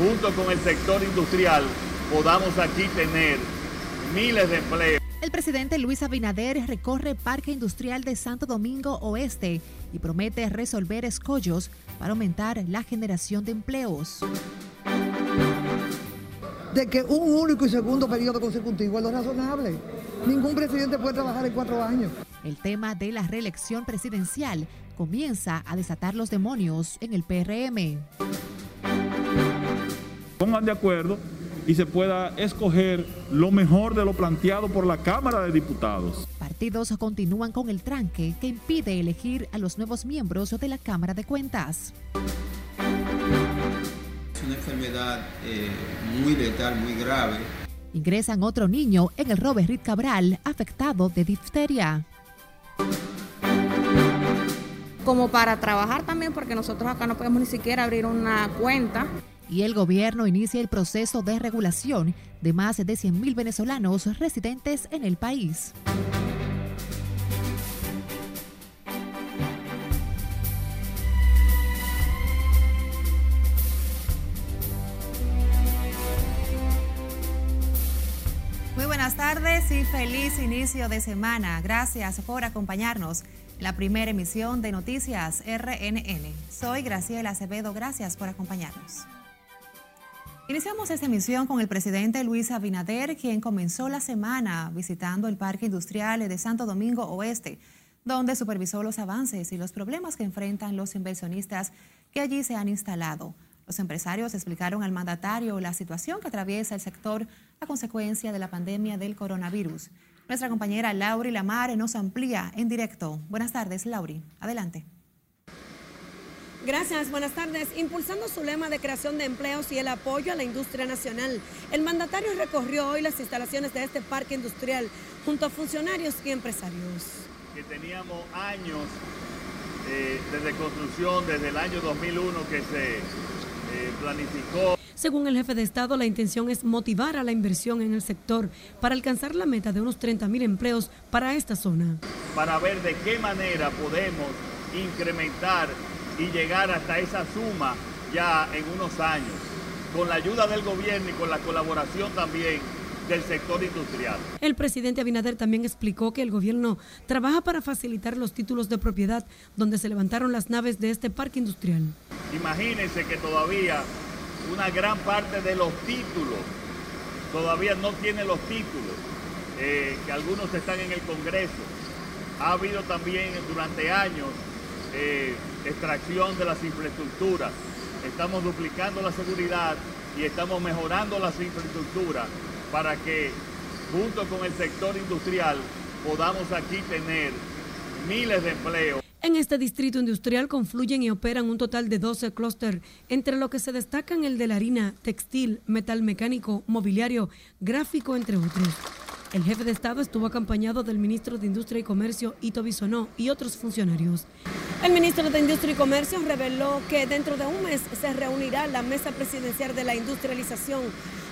junto con el sector industrial, podamos aquí tener miles de empleos. El presidente Luis Abinader recorre Parque Industrial de Santo Domingo Oeste y promete resolver escollos para aumentar la generación de empleos. De que un único y segundo periodo consecutivo es lo razonable. Ningún presidente puede trabajar en cuatro años. El tema de la reelección presidencial comienza a desatar los demonios en el PRM. Pongan de acuerdo y se pueda escoger lo mejor de lo planteado por la Cámara de Diputados. Partidos continúan con el tranque que impide elegir a los nuevos miembros de la Cámara de Cuentas. Es una enfermedad eh, muy letal, muy grave. Ingresan otro niño en el Robert Reed Cabral afectado de difteria. Como para trabajar también, porque nosotros acá no podemos ni siquiera abrir una cuenta y el gobierno inicia el proceso de regulación de más de 100.000 venezolanos residentes en el país. Muy buenas tardes y feliz inicio de semana. Gracias por acompañarnos en la primera emisión de Noticias RNN. Soy Graciela Acevedo. Gracias por acompañarnos. Iniciamos esta emisión con el presidente Luis Abinader, quien comenzó la semana visitando el Parque Industrial de Santo Domingo Oeste, donde supervisó los avances y los problemas que enfrentan los inversionistas que allí se han instalado. Los empresarios explicaron al mandatario la situación que atraviesa el sector a consecuencia de la pandemia del coronavirus. Nuestra compañera Lauri Lamar nos amplía en directo. Buenas tardes, Lauri. Adelante. Gracias, buenas tardes. Impulsando su lema de creación de empleos y el apoyo a la industria nacional, el mandatario recorrió hoy las instalaciones de este parque industrial junto a funcionarios y empresarios. Que teníamos años eh, desde construcción, desde el año 2001 que se eh, planificó. Según el jefe de Estado, la intención es motivar a la inversión en el sector para alcanzar la meta de unos 30 mil empleos para esta zona. Para ver de qué manera podemos incrementar y llegar hasta esa suma ya en unos años, con la ayuda del gobierno y con la colaboración también del sector industrial. El presidente Abinader también explicó que el gobierno trabaja para facilitar los títulos de propiedad donde se levantaron las naves de este parque industrial. Imagínense que todavía una gran parte de los títulos todavía no tiene los títulos, eh, que algunos están en el Congreso. Ha habido también durante años eh, extracción de las infraestructuras. Estamos duplicando la seguridad y estamos mejorando las infraestructuras para que junto con el sector industrial podamos aquí tener miles de empleos. En este distrito industrial confluyen y operan un total de 12 clústeres, entre lo que se destacan el de la harina, textil, metal mecánico, mobiliario, gráfico, entre otros. El jefe de Estado estuvo acompañado del ministro de Industria y Comercio, Ito Bisonó, y otros funcionarios. El ministro de Industria y Comercio reveló que dentro de un mes se reunirá la mesa presidencial de la industrialización,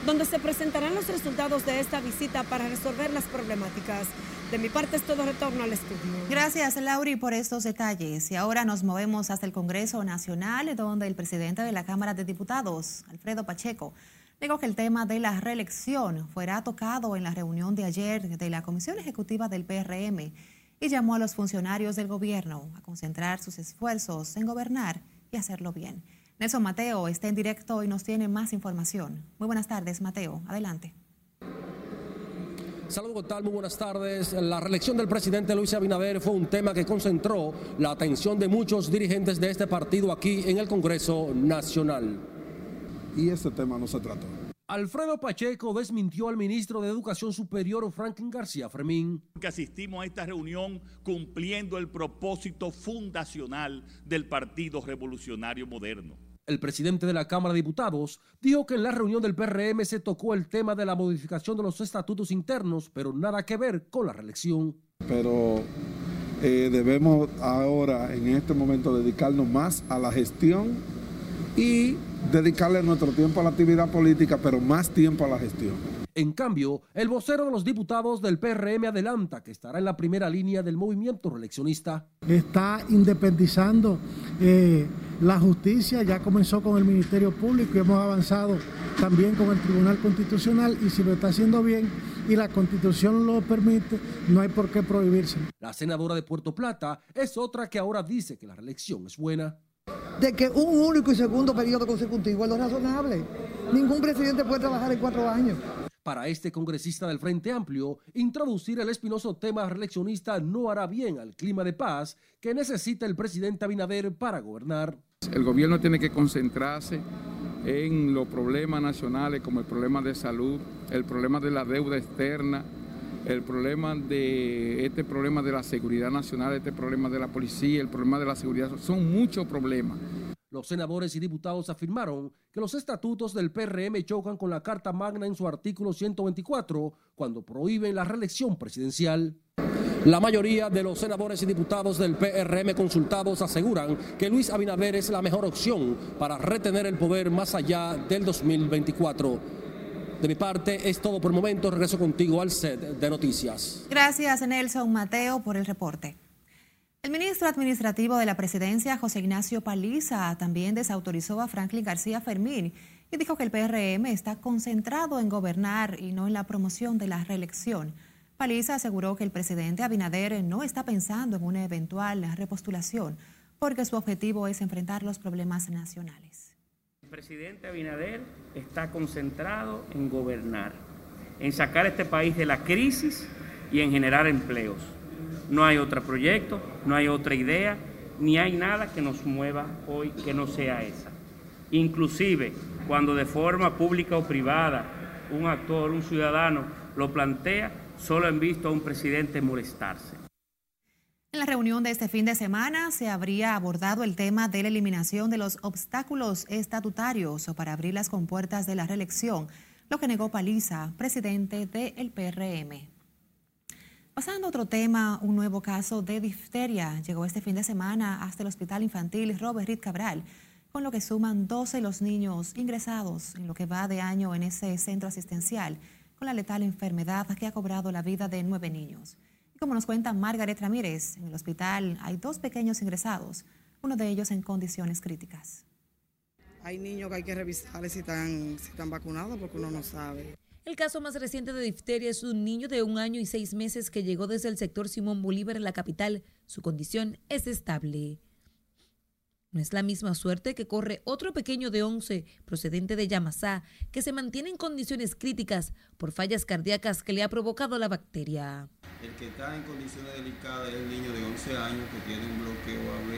donde se presentarán los resultados de esta visita para resolver las problemáticas. De mi parte es todo retorno al estudio. Gracias, Lauri, por estos detalles. Y ahora nos movemos hasta el Congreso Nacional, donde el presidente de la Cámara de Diputados, Alfredo Pacheco, Digo que el tema de la reelección fuera tocado en la reunión de ayer de la Comisión Ejecutiva del PRM y llamó a los funcionarios del gobierno a concentrar sus esfuerzos en gobernar y hacerlo bien. Nelson Mateo está en directo y nos tiene más información. Muy buenas tardes, Mateo. Adelante. Saludos, tal? Muy buenas tardes. La reelección del presidente Luis Abinader fue un tema que concentró la atención de muchos dirigentes de este partido aquí en el Congreso Nacional y ese tema no se trató. Alfredo Pacheco desmintió al ministro de Educación Superior Franklin García Fermín. Que asistimos a esta reunión cumpliendo el propósito fundacional del Partido Revolucionario Moderno. El presidente de la Cámara de Diputados dijo que en la reunión del PRM se tocó el tema de la modificación de los estatutos internos, pero nada que ver con la reelección. Pero eh, debemos ahora, en este momento, dedicarnos más a la gestión y dedicarle nuestro tiempo a la actividad política, pero más tiempo a la gestión. En cambio, el vocero de los diputados del PRM adelanta que estará en la primera línea del movimiento reeleccionista. Está independizando eh, la justicia, ya comenzó con el Ministerio Público y hemos avanzado también con el Tribunal Constitucional y si lo está haciendo bien y la Constitución lo permite, no hay por qué prohibirse. La senadora de Puerto Plata es otra que ahora dice que la reelección es buena. De que un único y segundo periodo consecutivo es lo razonable. Ningún presidente puede trabajar en cuatro años. Para este congresista del Frente Amplio, introducir el espinoso tema reeleccionista no hará bien al clima de paz que necesita el presidente Abinader para gobernar. El gobierno tiene que concentrarse en los problemas nacionales como el problema de salud, el problema de la deuda externa, el problema de este problema de la seguridad nacional, este problema de la policía, el problema de la seguridad, son muchos problemas. Los senadores y diputados afirmaron que los estatutos del PRM chocan con la Carta Magna en su artículo 124 cuando prohíben la reelección presidencial. La mayoría de los senadores y diputados del PRM consultados aseguran que Luis Abinader es la mejor opción para retener el poder más allá del 2024. De mi parte es todo por el momento. Regreso contigo al set de noticias. Gracias Nelson Mateo por el reporte. El ministro administrativo de la presidencia, José Ignacio Paliza, también desautorizó a Franklin García Fermín y dijo que el PRM está concentrado en gobernar y no en la promoción de la reelección. Paliza aseguró que el presidente Abinader no está pensando en una eventual repostulación porque su objetivo es enfrentar los problemas nacionales. El presidente Abinader está concentrado en gobernar, en sacar este país de la crisis y en generar empleos. No hay otro proyecto, no hay otra idea, ni hay nada que nos mueva hoy que no sea esa. Inclusive cuando de forma pública o privada un actor, un ciudadano lo plantea, solo han visto a un presidente molestarse. En la reunión de este fin de semana se habría abordado el tema de la eliminación de los obstáculos estatutarios para abrir las compuertas de la reelección, lo que negó Paliza, presidente del PRM. Pasando a otro tema, un nuevo caso de difteria llegó este fin de semana hasta el Hospital Infantil Robert Reed Cabral, con lo que suman 12 los niños ingresados en lo que va de año en ese centro asistencial, con la letal enfermedad que ha cobrado la vida de nueve niños. Como nos cuenta Margaret Ramírez, en el hospital hay dos pequeños ingresados, uno de ellos en condiciones críticas. Hay niños que hay que revisar si están, si están vacunados porque uno no sabe. El caso más reciente de difteria es un niño de un año y seis meses que llegó desde el sector Simón Bolívar en la capital. Su condición es estable. No es la misma suerte que corre otro pequeño de 11, procedente de Yamasá, que se mantiene en condiciones críticas por fallas cardíacas que le ha provocado la bacteria. El que está en condiciones delicadas es el niño de 11 años que tiene un bloqueo AB,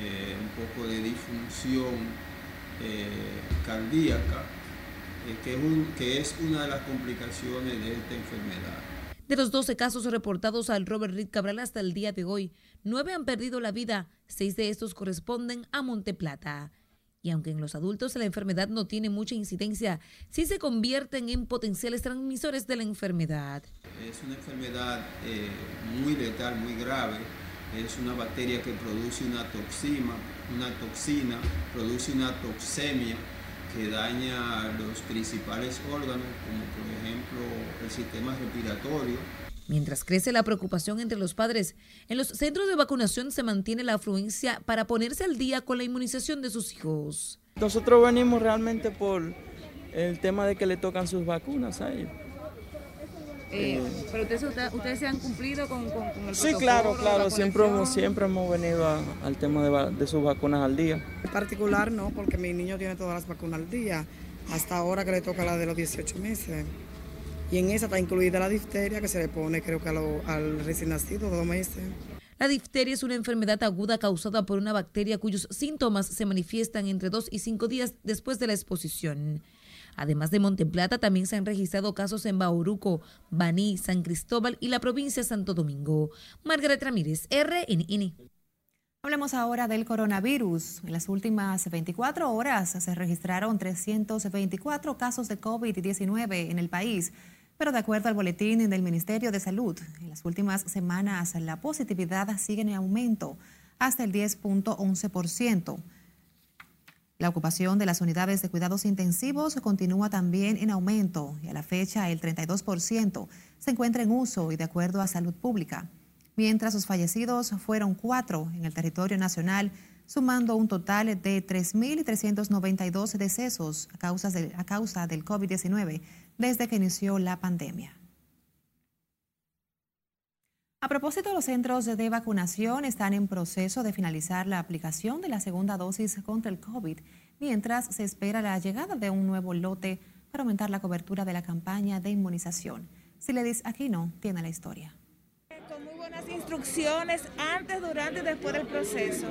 eh, un poco de disfunción eh, cardíaca eh, que, es un, que es una de las complicaciones de esta enfermedad. De los 12 casos reportados al Robert Reed Cabral hasta el día de hoy, nueve han perdido la vida, seis de estos corresponden a Monteplata. Y aunque en los adultos la enfermedad no tiene mucha incidencia, sí se convierten en potenciales transmisores de la enfermedad. Es una enfermedad eh, muy letal, muy grave. Es una bacteria que produce una una toxina, produce una toxemia que daña los principales órganos, como por ejemplo el sistema respiratorio. Mientras crece la preocupación entre los padres, en los centros de vacunación se mantiene la afluencia para ponerse al día con la inmunización de sus hijos. Nosotros venimos realmente por el tema de que le tocan sus vacunas a ellos. Eh, pero ustedes, se han cumplido con, con, el Sí, claro, claro, siempre, siempre hemos venido al tema de, de, sus vacunas al día. En particular no, porque mi niño tiene todas las vacunas al día, hasta ahora que le toca la de los 18 meses. Y en esa está incluida la difteria que se le pone creo que al recién nacido dos meses. La difteria es una enfermedad aguda causada por una bacteria cuyos síntomas se manifiestan entre dos y cinco días después de la exposición. Además de Monteplata, también se han registrado casos en Bauruco, Baní, San Cristóbal y la provincia de Santo Domingo. Margaret Ramírez, RNN. Hablemos ahora del coronavirus. En las últimas 24 horas se registraron 324 casos de COVID-19 en el país, pero de acuerdo al boletín del Ministerio de Salud, en las últimas semanas la positividad sigue en aumento hasta el 10.11%. La ocupación de las unidades de cuidados intensivos continúa también en aumento y a la fecha el 32% se encuentra en uso y de acuerdo a salud pública, mientras los fallecidos fueron cuatro en el territorio nacional, sumando un total de 3.392 decesos a causa, de, a causa del COVID-19 desde que inició la pandemia. A propósito, los centros de vacunación están en proceso de finalizar la aplicación de la segunda dosis contra el COVID, mientras se espera la llegada de un nuevo lote para aumentar la cobertura de la campaña de inmunización. Si le dice aquí no, tiene la historia. Con muy buenas instrucciones antes, durante y después del proceso.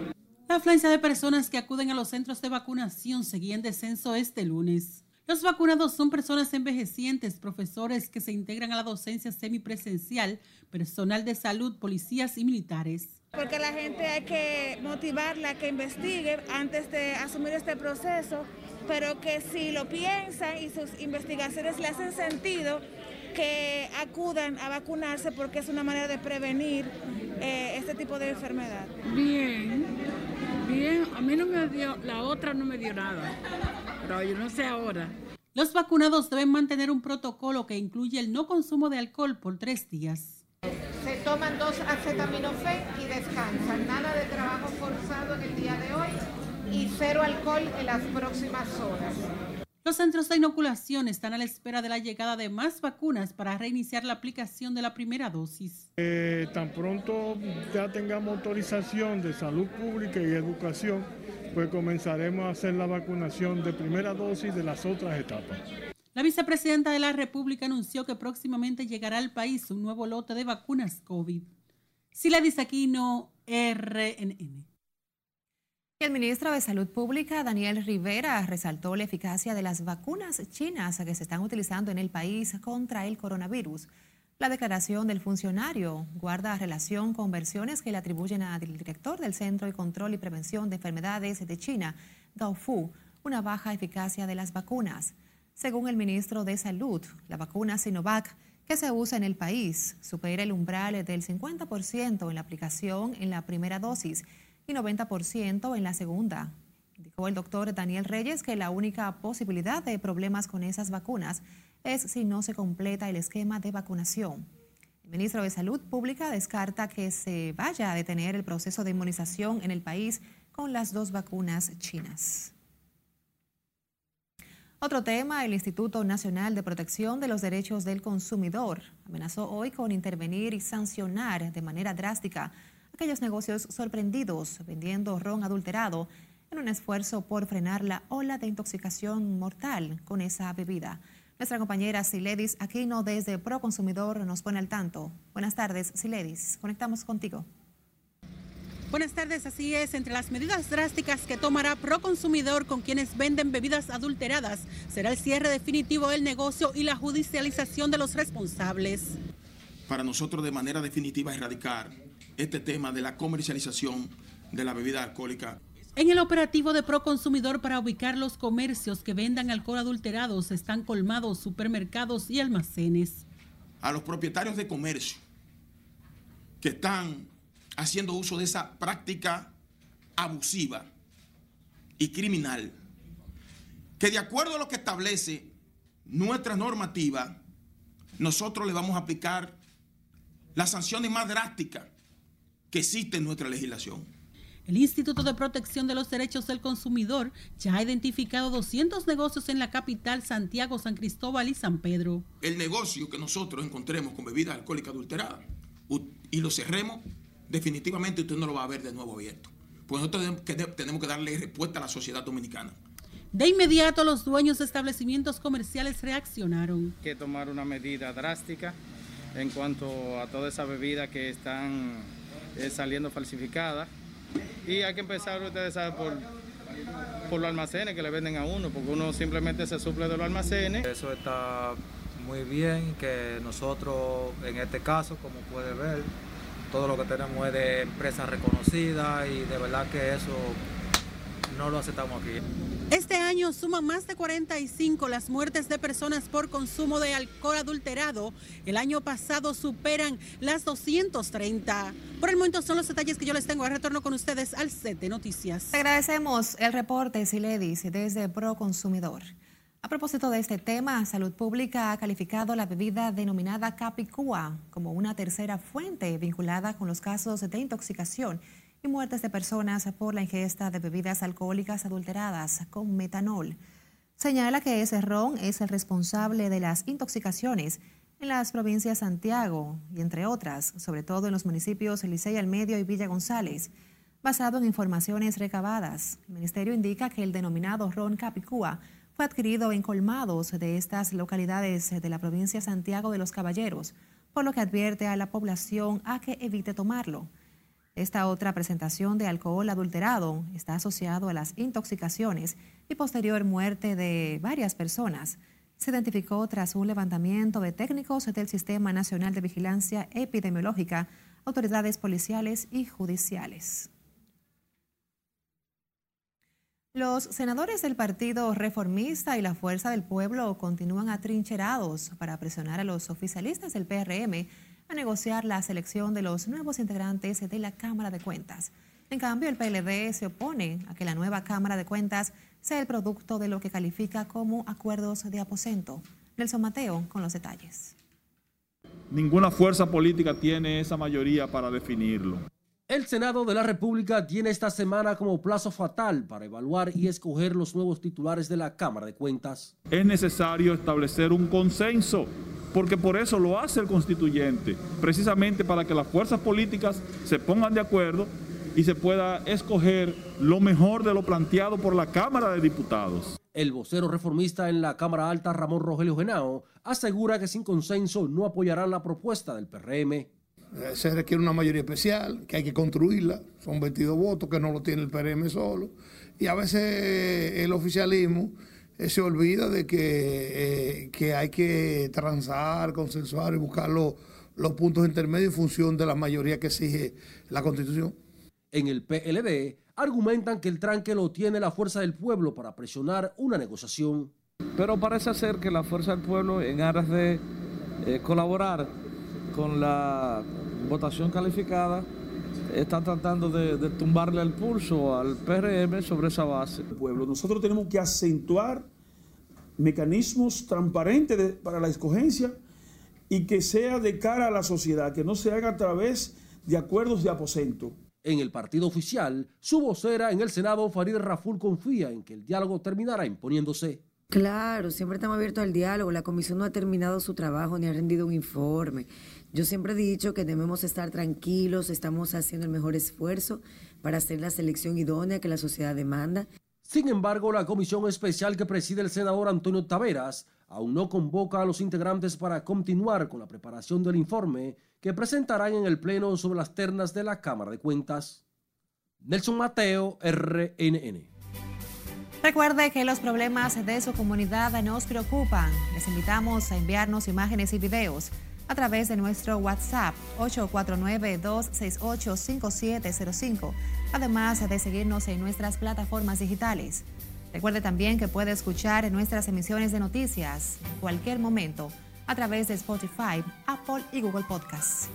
La afluencia de personas que acuden a los centros de vacunación seguía en descenso este lunes. Los vacunados son personas envejecientes, profesores que se integran a la docencia semipresencial, personal de salud, policías y militares. Porque la gente hay que motivarla a que investigue antes de asumir este proceso, pero que si lo piensan y sus investigaciones le hacen sentido, que acudan a vacunarse porque es una manera de prevenir eh, este tipo de enfermedad. Bien, bien, a mí no me dio, la otra no me dio nada pero yo no sé ahora. Los vacunados deben mantener un protocolo que incluye el no consumo de alcohol por tres días. Se toman dos acetaminofén y descansan. Nada de trabajo forzado en el día de hoy y cero alcohol en las próximas horas. Los centros de inoculación están a la espera de la llegada de más vacunas para reiniciar la aplicación de la primera dosis. Eh, tan pronto ya tengamos autorización de salud pública y educación, pues comenzaremos a hacer la vacunación de primera dosis de las otras etapas. La vicepresidenta de la República anunció que próximamente llegará al país un nuevo lote de vacunas COVID. Si la dice aquí, no RNN. El ministro de Salud Pública, Daniel Rivera, resaltó la eficacia de las vacunas chinas que se están utilizando en el país contra el coronavirus. La declaración del funcionario guarda relación con versiones que le atribuyen al director del Centro de Control y Prevención de Enfermedades de China, Gao Fu, una baja eficacia de las vacunas. Según el ministro de Salud, la vacuna Sinovac que se usa en el país supera el umbral del 50% en la aplicación en la primera dosis y 90% en la segunda. Dijo el doctor Daniel Reyes que la única posibilidad de problemas con esas vacunas es si no se completa el esquema de vacunación. El ministro de Salud Pública descarta que se vaya a detener el proceso de inmunización en el país con las dos vacunas chinas. Otro tema, el Instituto Nacional de Protección de los Derechos del Consumidor amenazó hoy con intervenir y sancionar de manera drástica aquellos negocios sorprendidos vendiendo ron adulterado en un esfuerzo por frenar la ola de intoxicación mortal con esa bebida. Nuestra compañera Siledis Aquino desde Proconsumidor nos pone al tanto. Buenas tardes, Siledis. Conectamos contigo. Buenas tardes, así es. Entre las medidas drásticas que tomará Proconsumidor con quienes venden bebidas adulteradas será el cierre definitivo del negocio y la judicialización de los responsables. Para nosotros de manera definitiva erradicar este tema de la comercialización de la bebida alcohólica. En el operativo de Proconsumidor para ubicar los comercios que vendan alcohol adulterados están colmados supermercados y almacenes. A los propietarios de comercio que están haciendo uso de esa práctica abusiva y criminal, que de acuerdo a lo que establece nuestra normativa, nosotros le vamos a aplicar las sanciones más drásticas que existe en nuestra legislación. El Instituto de Protección de los Derechos del Consumidor ya ha identificado 200 negocios en la capital, Santiago, San Cristóbal y San Pedro. El negocio que nosotros encontremos con bebida alcohólica adulterada y lo cerremos, definitivamente usted no lo va a ver de nuevo abierto. Pues nosotros tenemos que darle respuesta a la sociedad dominicana. De inmediato los dueños de establecimientos comerciales reaccionaron. Que tomar una medida drástica en cuanto a toda esa bebida que están saliendo falsificada. Y hay que empezar, ustedes saben, por, por los almacenes que le venden a uno, porque uno simplemente se suple de los almacenes. Eso está muy bien, que nosotros, en este caso, como puede ver, todo lo que tenemos es de empresas reconocidas y de verdad que eso no lo aceptamos aquí. Este año suma más de 45 las muertes de personas por consumo de alcohol adulterado. El año pasado superan las 230. Por el momento son los detalles que yo les tengo. Ahora retorno con ustedes al set noticias. agradecemos el reporte, Siledis, desde Pro Consumidor. A propósito de este tema, Salud Pública ha calificado la bebida denominada Capicúa como una tercera fuente vinculada con los casos de intoxicación y muertes de personas por la ingesta de bebidas alcohólicas adulteradas con metanol. Señala que ese ron es el responsable de las intoxicaciones en las provincias Santiago y entre otras, sobre todo en los municipios Licey al Medio y Villa González. Basado en informaciones recabadas, el ministerio indica que el denominado ron Capicúa fue adquirido en colmados de estas localidades de la provincia Santiago de los Caballeros, por lo que advierte a la población a que evite tomarlo. Esta otra presentación de alcohol adulterado está asociado a las intoxicaciones y posterior muerte de varias personas. Se identificó tras un levantamiento de técnicos del Sistema Nacional de Vigilancia Epidemiológica, autoridades policiales y judiciales. Los senadores del Partido Reformista y la Fuerza del Pueblo continúan atrincherados para presionar a los oficialistas del PRM a negociar la selección de los nuevos integrantes de la Cámara de Cuentas. En cambio, el PLD se opone a que la nueva Cámara de Cuentas sea el producto de lo que califica como acuerdos de aposento. Nelson Mateo con los detalles. Ninguna fuerza política tiene esa mayoría para definirlo. El Senado de la República tiene esta semana como plazo fatal para evaluar y escoger los nuevos titulares de la Cámara de Cuentas. Es necesario establecer un consenso porque por eso lo hace el constituyente, precisamente para que las fuerzas políticas se pongan de acuerdo y se pueda escoger lo mejor de lo planteado por la Cámara de Diputados. El vocero reformista en la Cámara Alta, Ramón Rogelio Genao, asegura que sin consenso no apoyarán la propuesta del PRM. Eh, se requiere una mayoría especial, que hay que construirla, son 22 votos que no lo tiene el PRM solo, y a veces el oficialismo eh, se olvida de que, eh, que, hay que transar, consensuar y buscar los, los puntos intermedios en función de la mayoría que exige la Constitución. En el PLD argumentan que el tranque lo tiene la fuerza del pueblo para presionar una negociación. Pero parece ser que la fuerza del pueblo, en aras de eh, colaborar con la votación calificada, están tratando de, de, tumbarle el pulso al PRM sobre esa base. Pueblo, nosotros tenemos que acentuar mecanismos transparentes de, para la escogencia y que sea de cara a la sociedad, que no se haga a través de acuerdos de aposento. En el partido oficial, su vocera en el Senado, Farid Raful, confía en que el diálogo terminará imponiéndose. Claro, siempre estamos abiertos al diálogo. La comisión no ha terminado su trabajo ni ha rendido un informe. Yo siempre he dicho que debemos estar tranquilos, estamos haciendo el mejor esfuerzo para hacer la selección idónea que la sociedad demanda. Sin embargo, la comisión especial que preside el senador Antonio Taveras aún no convoca a los integrantes para continuar con la preparación del informe que presentarán en el Pleno sobre las ternas de la Cámara de Cuentas. Nelson Mateo, RNN. Recuerde que los problemas de su comunidad nos preocupan. Les invitamos a enviarnos imágenes y videos a través de nuestro WhatsApp 849-268-5705, además de seguirnos en nuestras plataformas digitales. Recuerde también que puede escuchar nuestras emisiones de noticias en cualquier momento a través de Spotify, Apple y Google Podcasts.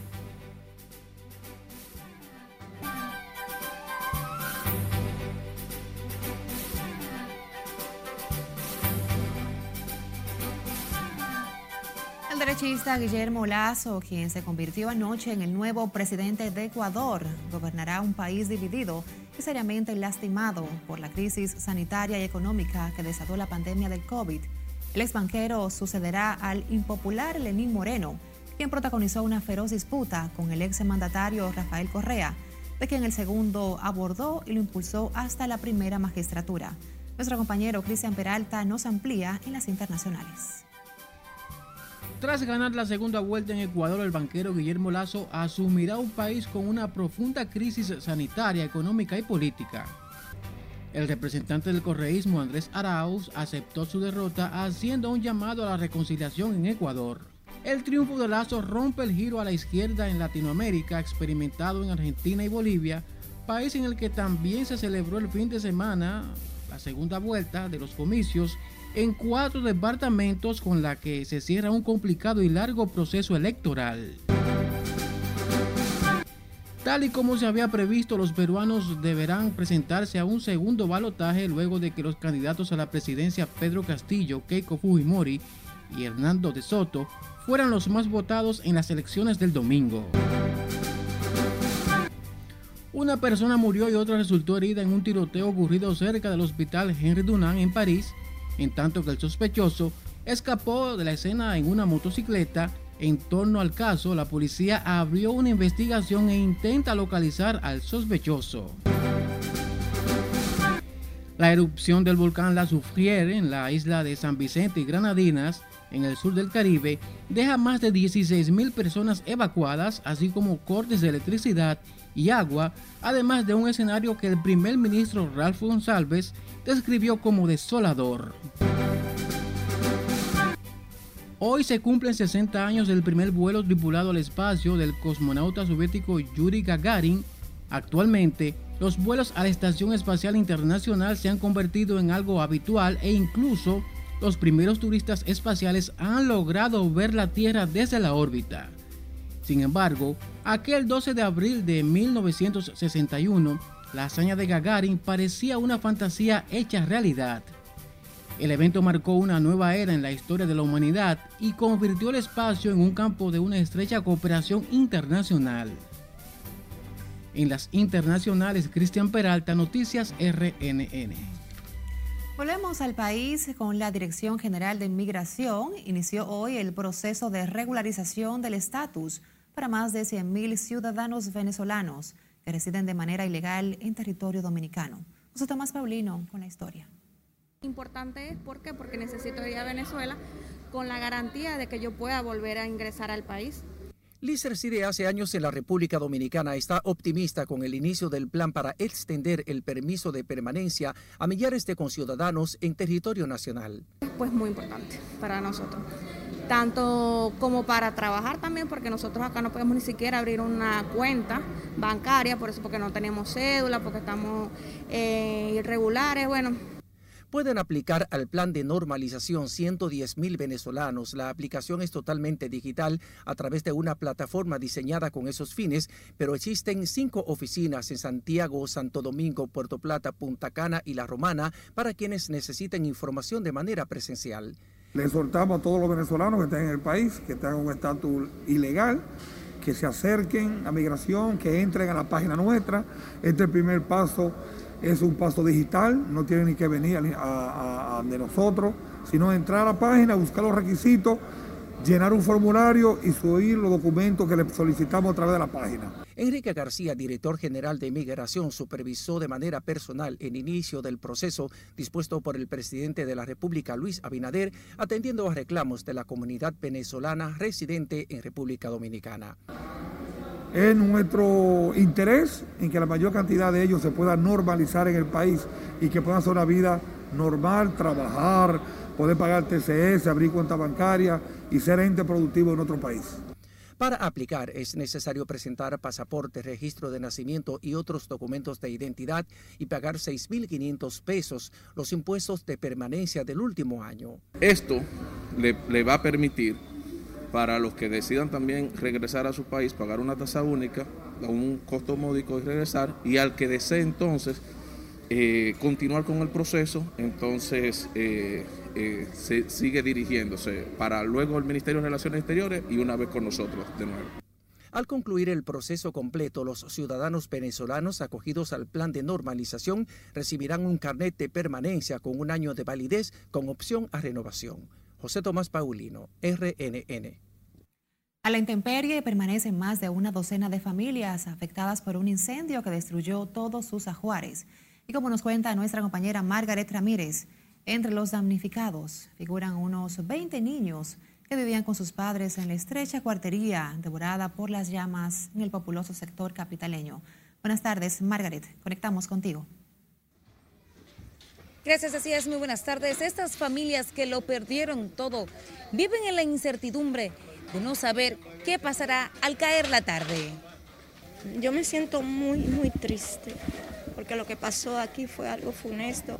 Derechista Guillermo Lazo, quien se convirtió anoche en el nuevo presidente de Ecuador, gobernará un país dividido y seriamente lastimado por la crisis sanitaria y económica que desató la pandemia del COVID. El ex banquero sucederá al impopular Lenín Moreno, quien protagonizó una feroz disputa con el ex mandatario Rafael Correa, de quien el segundo abordó y lo impulsó hasta la primera magistratura. Nuestro compañero Cristian Peralta nos amplía en las internacionales. Tras ganar la segunda vuelta en Ecuador, el banquero Guillermo Lazo asumirá un país con una profunda crisis sanitaria, económica y política. El representante del correísmo Andrés Arauz aceptó su derrota haciendo un llamado a la reconciliación en Ecuador. El triunfo de Lazo rompe el giro a la izquierda en Latinoamérica experimentado en Argentina y Bolivia, país en el que también se celebró el fin de semana la segunda vuelta de los comicios en cuatro departamentos con la que se cierra un complicado y largo proceso electoral. Tal y como se había previsto, los peruanos deberán presentarse a un segundo balotaje luego de que los candidatos a la presidencia Pedro Castillo, Keiko Fujimori y Hernando de Soto fueran los más votados en las elecciones del domingo. Una persona murió y otra resultó herida en un tiroteo ocurrido cerca del hospital Henry Dunant en París, en tanto que el sospechoso escapó de la escena en una motocicleta. En torno al caso, la policía abrió una investigación e intenta localizar al sospechoso. La erupción del volcán La Soufrière en la isla de San Vicente y Granadinas, en el sur del Caribe, deja más de 16.000 personas evacuadas, así como cortes de electricidad y agua, además de un escenario que el primer ministro Ralph González describió como desolador. Hoy se cumplen 60 años del primer vuelo tripulado al espacio del cosmonauta soviético Yuri Gagarin. Actualmente, los vuelos a la Estación Espacial Internacional se han convertido en algo habitual e incluso los primeros turistas espaciales han logrado ver la Tierra desde la órbita. Sin embargo, aquel 12 de abril de 1961, la hazaña de Gagarin parecía una fantasía hecha realidad. El evento marcó una nueva era en la historia de la humanidad y convirtió el espacio en un campo de una estrecha cooperación internacional. En las internacionales, Cristian Peralta, Noticias RNN. Volvemos al país con la Dirección General de Migración. Inició hoy el proceso de regularización del estatus para más de 100.000 ciudadanos venezolanos que residen de manera ilegal en territorio dominicano. José Tomás Paulino con la historia. Importante es ¿por porque necesito ir a Venezuela con la garantía de que yo pueda volver a ingresar al país. Liz reside hace años en la República Dominicana. Está optimista con el inicio del plan para extender el permiso de permanencia a millares de conciudadanos en territorio nacional. Pues muy importante para nosotros, tanto como para trabajar también, porque nosotros acá no podemos ni siquiera abrir una cuenta bancaria, por eso porque no tenemos cédula, porque estamos eh, irregulares, bueno, pueden aplicar al plan de normalización 110 mil venezolanos. La aplicación es totalmente digital a través de una plataforma diseñada con esos fines, pero existen cinco oficinas en Santiago, Santo Domingo, Puerto Plata, Punta Cana y La Romana para quienes necesiten información de manera presencial. Le exhortamos a todos los venezolanos que estén en el país, que tengan un estatus ilegal, que se acerquen a migración, que entren a la página nuestra. Este es el primer paso es un paso digital, no tiene ni que venir a, de nosotros, sino entrar a la página, buscar los requisitos, llenar un formulario y subir los documentos que le solicitamos a través de la página. Enrique García, director general de Migración, supervisó de manera personal el inicio del proceso dispuesto por el presidente de la República, Luis Abinader, atendiendo a reclamos de la comunidad venezolana residente en República Dominicana. Es nuestro interés en que la mayor cantidad de ellos se pueda normalizar en el país y que puedan hacer una vida normal, trabajar, poder pagar TCS, abrir cuenta bancaria y ser ente productivo en otro país. Para aplicar es necesario presentar pasaporte, registro de nacimiento y otros documentos de identidad y pagar 6.500 pesos los impuestos de permanencia del último año. Esto le, le va a permitir para los que decidan también regresar a su país, pagar una tasa única un costo módico y regresar, y al que desee entonces eh, continuar con el proceso, entonces eh, eh, se sigue dirigiéndose para luego el Ministerio de Relaciones Exteriores y una vez con nosotros de nuevo. Al concluir el proceso completo, los ciudadanos venezolanos acogidos al plan de normalización recibirán un carnet de permanencia con un año de validez con opción a renovación. José Tomás Paulino, RNN. A la intemperie permanecen más de una docena de familias afectadas por un incendio que destruyó todos sus ajuares. Y como nos cuenta nuestra compañera Margaret Ramírez, entre los damnificados figuran unos 20 niños que vivían con sus padres en la estrecha cuartería devorada por las llamas en el populoso sector capitaleño. Buenas tardes, Margaret. Conectamos contigo. Gracias, así es. Muy buenas tardes. Estas familias que lo perdieron todo viven en la incertidumbre de no saber qué pasará al caer la tarde. Yo me siento muy, muy triste porque lo que pasó aquí fue algo funesto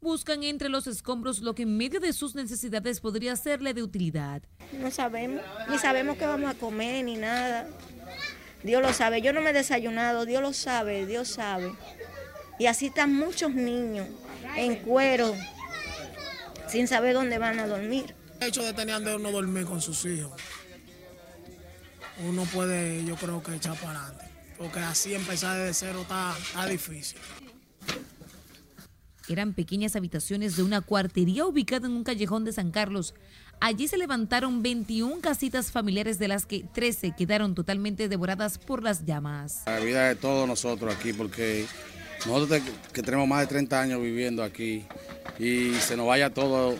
buscan entre los escombros lo que en medio de sus necesidades podría serle de utilidad. No sabemos, ni sabemos qué vamos a comer ni nada. Dios lo sabe, yo no me he desayunado, Dios lo sabe, Dios sabe. Y así están muchos niños en cuero, sin saber dónde van a dormir. El hecho de tener de uno dormir con sus hijos, uno puede, yo creo que echar para adelante, porque así empezar desde cero está, está difícil. Eran pequeñas habitaciones de una cuartería ubicada en un callejón de San Carlos. Allí se levantaron 21 casitas familiares de las que 13 quedaron totalmente devoradas por las llamas. La vida de todos nosotros aquí, porque nosotros que tenemos más de 30 años viviendo aquí y se nos vaya todo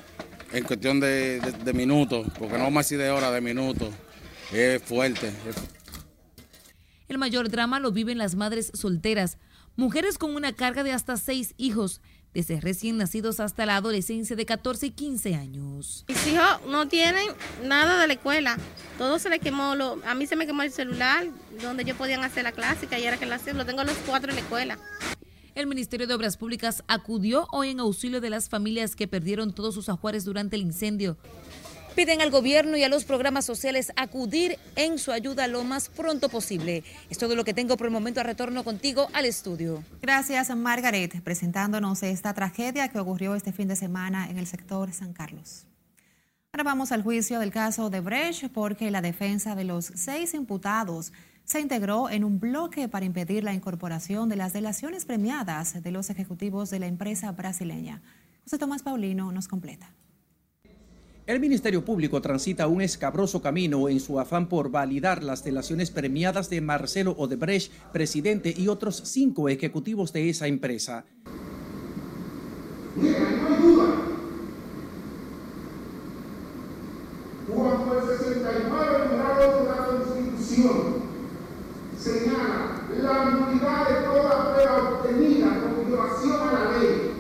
en cuestión de, de, de minutos, porque no más si de horas, de minutos, es fuerte. El mayor drama lo viven las madres solteras, mujeres con una carga de hasta seis hijos desde recién nacidos hasta la adolescencia de 14 y 15 años. Mis hijos no tienen nada de la escuela, todo se les quemó, lo, a mí se me quemó el celular donde yo podían hacer la clásica y era que la hacía, lo tengo los cuatro en la escuela. El Ministerio de Obras Públicas acudió hoy en auxilio de las familias que perdieron todos sus ajuares durante el incendio. Piden al gobierno y a los programas sociales acudir en su ayuda lo más pronto posible. Es todo lo que tengo por el momento. Retorno contigo al estudio. Gracias, Margaret, presentándonos esta tragedia que ocurrió este fin de semana en el sector San Carlos. Ahora vamos al juicio del caso de Brecht porque la defensa de los seis imputados se integró en un bloque para impedir la incorporación de las delaciones premiadas de los ejecutivos de la empresa brasileña. José Tomás Paulino nos completa. El Ministerio Público transita un escabroso camino en su afán por validar las delaciones premiadas de Marcelo Odebrecht, presidente y otros cinco ejecutivos de esa empresa. Cuando el 69 grado de la Constitución señala la nulidad de toda prueba obtenida con violación a la ley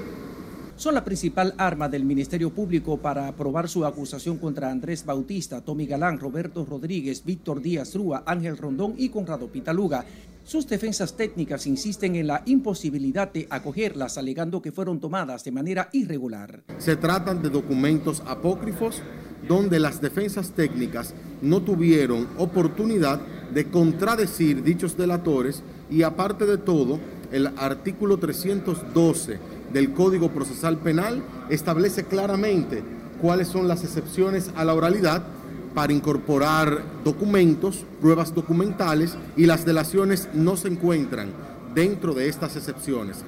son la principal arma del Ministerio Público para aprobar su acusación contra Andrés Bautista, Tommy Galán, Roberto Rodríguez, Víctor Díaz Rúa, Ángel Rondón y Conrado Pitaluga. Sus defensas técnicas insisten en la imposibilidad de acogerlas, alegando que fueron tomadas de manera irregular. Se tratan de documentos apócrifos donde las defensas técnicas no tuvieron oportunidad de contradecir dichos delatores y aparte de todo, el artículo 312 del Código Procesal Penal establece claramente cuáles son las excepciones a la oralidad para incorporar documentos, pruebas documentales y las delaciones no se encuentran dentro de estas excepciones.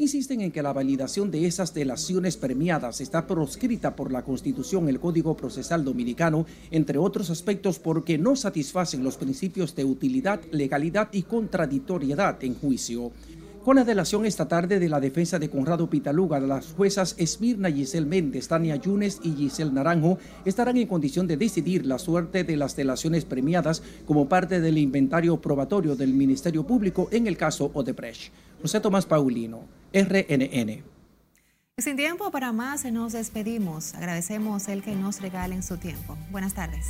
Insisten en que la validación de esas delaciones premiadas está proscrita por la Constitución, el Código Procesal Dominicano, entre otros aspectos porque no satisfacen los principios de utilidad, legalidad y contradictoriedad en juicio. Con la delación esta tarde de la defensa de Conrado Pitaluga, las juezas Esmirna Giselle Méndez, Tania Yunes y Giselle Naranjo estarán en condición de decidir la suerte de las delaciones premiadas como parte del inventario probatorio del Ministerio Público en el caso Odebrecht. José Tomás Paulino, RNN. Sin tiempo para más, nos despedimos. Agradecemos el que nos regalen su tiempo. Buenas tardes.